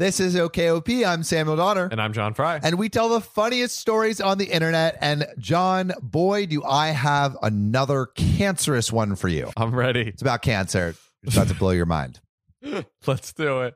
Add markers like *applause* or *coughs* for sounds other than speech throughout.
This is OKOP. I'm Samuel Donner. And I'm John Fry. And we tell the funniest stories on the internet. And John, boy, do I have another cancerous one for you. I'm ready. It's about cancer. It's about to blow your mind. *laughs* Let's do it.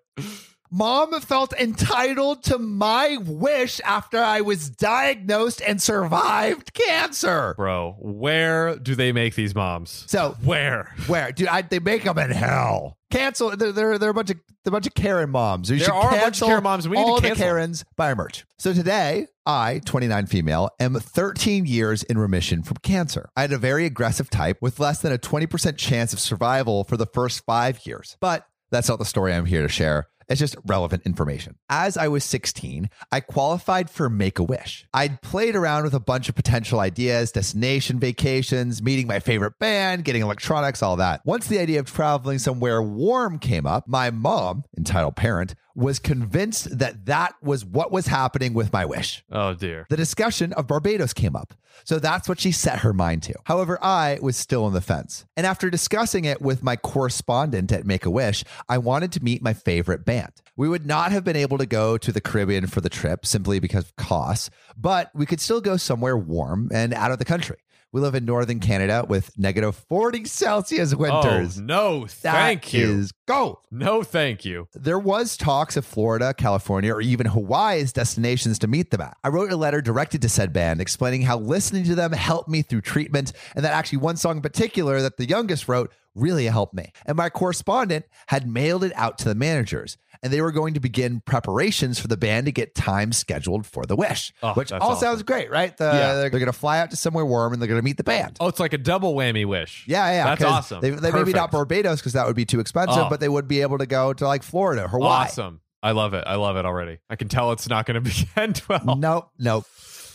Mom felt entitled to my wish after I was diagnosed and survived cancer. Bro, where do they make these moms? So Where? where, dude? I, they make them in hell. Cancel. They're, they're, they're a bunch of they're a bunch of Karen moms. You there are a bunch of Karen moms. We need to all the cancel. Karens. Buy our merch. So today, I, 29 female, am 13 years in remission from cancer. I had a very aggressive type with less than a 20% chance of survival for the first five years. But that's not the story I'm here to share. It's just relevant information. As I was 16, I qualified for Make a Wish. I'd played around with a bunch of potential ideas, destination vacations, meeting my favorite band, getting electronics, all that. Once the idea of traveling somewhere warm came up, my mom, entitled parent, was convinced that that was what was happening with my wish. Oh, dear. The discussion of Barbados came up. So that's what she set her mind to. However, I was still on the fence. And after discussing it with my correspondent at Make a Wish, I wanted to meet my favorite band. We would not have been able to go to the Caribbean for the trip simply because of costs, but we could still go somewhere warm and out of the country. We live in northern Canada with negative 40 Celsius oh, winters. Oh, no, That thank you. is gold. no, thank you. There was talks of Florida, California, or even Hawaii as destinations to meet them at. I wrote a letter directed to said band explaining how listening to them helped me through treatment, and that actually one song in particular that the youngest wrote really helped me. And my correspondent had mailed it out to the managers, and they were going to begin preparations for the band to get time scheduled for the Wish, Oh, which all awesome. sounds great, right? The, Yeah. They're, going to fly out to somewhere warm and they're going to meet the band. Oh, it's like a double whammy wish. Yeah, yeah. That's awesome. They, they maybe not Barbados because that would be too expensive, Oh. but they would be able to go to like Florida, Hawaii. Awesome. I love it. I love it already. I can tell it's not going *laughs* to be end well. Nope, nope.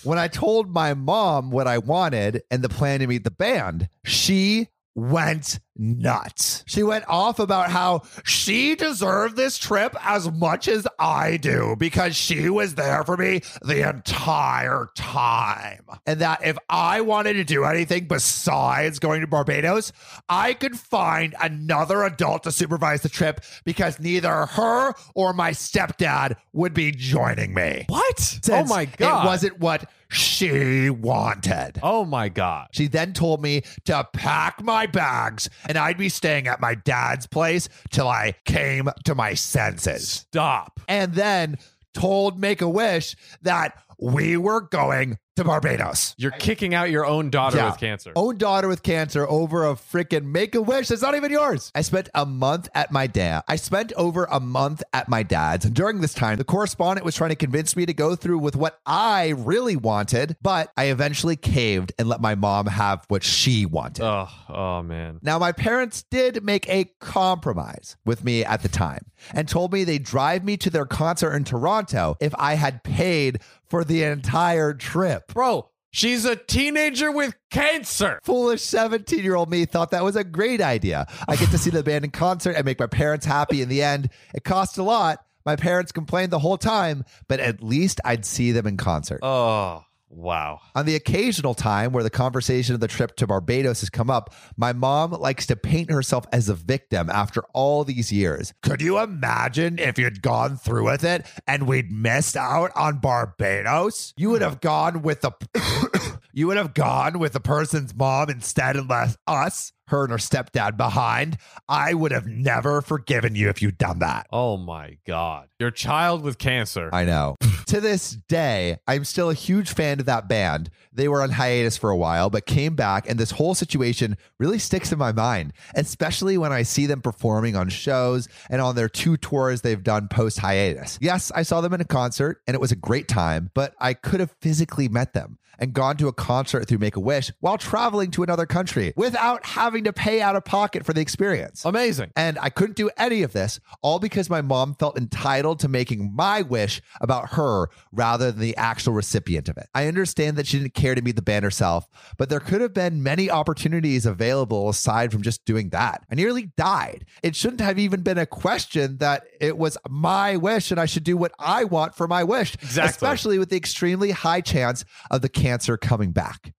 When I told my mom what I wanted and the plan to meet the band, she went nuts. She went off about how she deserved this trip as much as I do because she was there for me the entire time. And that if I wanted to do anything besides going to Barbados, I could find another adult to supervise the trip because neither her or my stepdad would be joining me. What? oh, my God. It wasn't what she wanted. Oh, my God. She then told me to pack my bags and I'd be staying at my dad's place till I came to my senses. Stop. And then told Make a Wish that we were going to Barbados. You're kicking out your own daughter Yeah. with cancer. Own daughter with cancer over a freaking make a wish that's not even yours. I spent a month at my dad. I spent over a month at my dad's. And during this time, the correspondent was trying to convince me to go through with what I really wanted, but I eventually caved and let my mom have what she wanted. Oh, oh, man. Now, my parents did make a compromise with me at the time and told me they'd drive me to their concert in Toronto if I had paid for the entire trip. Bro, she's a teenager with cancer. Foolish 17 year old me thought that was a great idea. I get to see the band in concert and make my parents happy in the end. It cost a lot. My parents complained the whole time, but at least I'd see them in concert. Oh, wow. On the occasional time where the conversation of the trip to Barbados has come up, my mom likes to paint herself as a victim after all these years. Could you imagine if you'd gone through with it and we'd missed out on Barbados? You would have gone with the *coughs* you would have gone with the person's mom instead and left us, her and her stepdad behind. I would have never forgiven you if you'd done that. Oh, my God. Your child with cancer. I know. To this day, I'm still a huge fan of that band. They were on hiatus for a while, but came back, and this whole situation really sticks in my mind, especially when I see them performing on shows and on their two tours they've done post hiatus. Yes, I saw them in a concert, and it was a great time, but I could have physically met them and gone to a concert through Make a Wish while traveling to another country without having to pay out of pocket for the experience. Amazing. And I couldn't do any of this, all because my mom felt entitled to making my wish about her rather than the actual recipient of it. I understand that she didn't care to meet the band herself, but there could have been many opportunities available aside from just doing that. I nearly died. It shouldn't have even been a question that it was my wish and I should do what I want for my wish, Exactly. especially with the extremely high chance of the cancer coming back.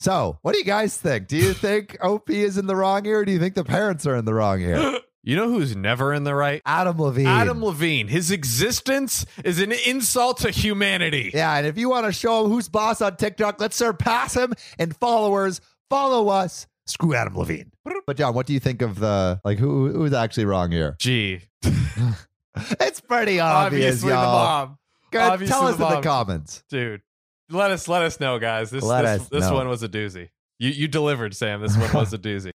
So, what do you guys think? Do you think *laughs* OP is in the wrong here, or do you think the parents are in the wrong here? *gasps* You know who's never in the right? Adam Levine. Adam Levine. His existence is an insult to humanity. Yeah, and if you want to show him who's boss on TikTok, let's surpass him and followers. Follow us. Screw Adam Levine. But John, what do you think of the like who who's actually wrong here? Gee, *laughs* It's pretty obvious, obviously the y'all. bomb, Go ahead, Obviously tell the us in the comments. dude. Let us let us know, guys. This Let this, this know. one was a doozy. You you delivered, Sam. This one was a doozy.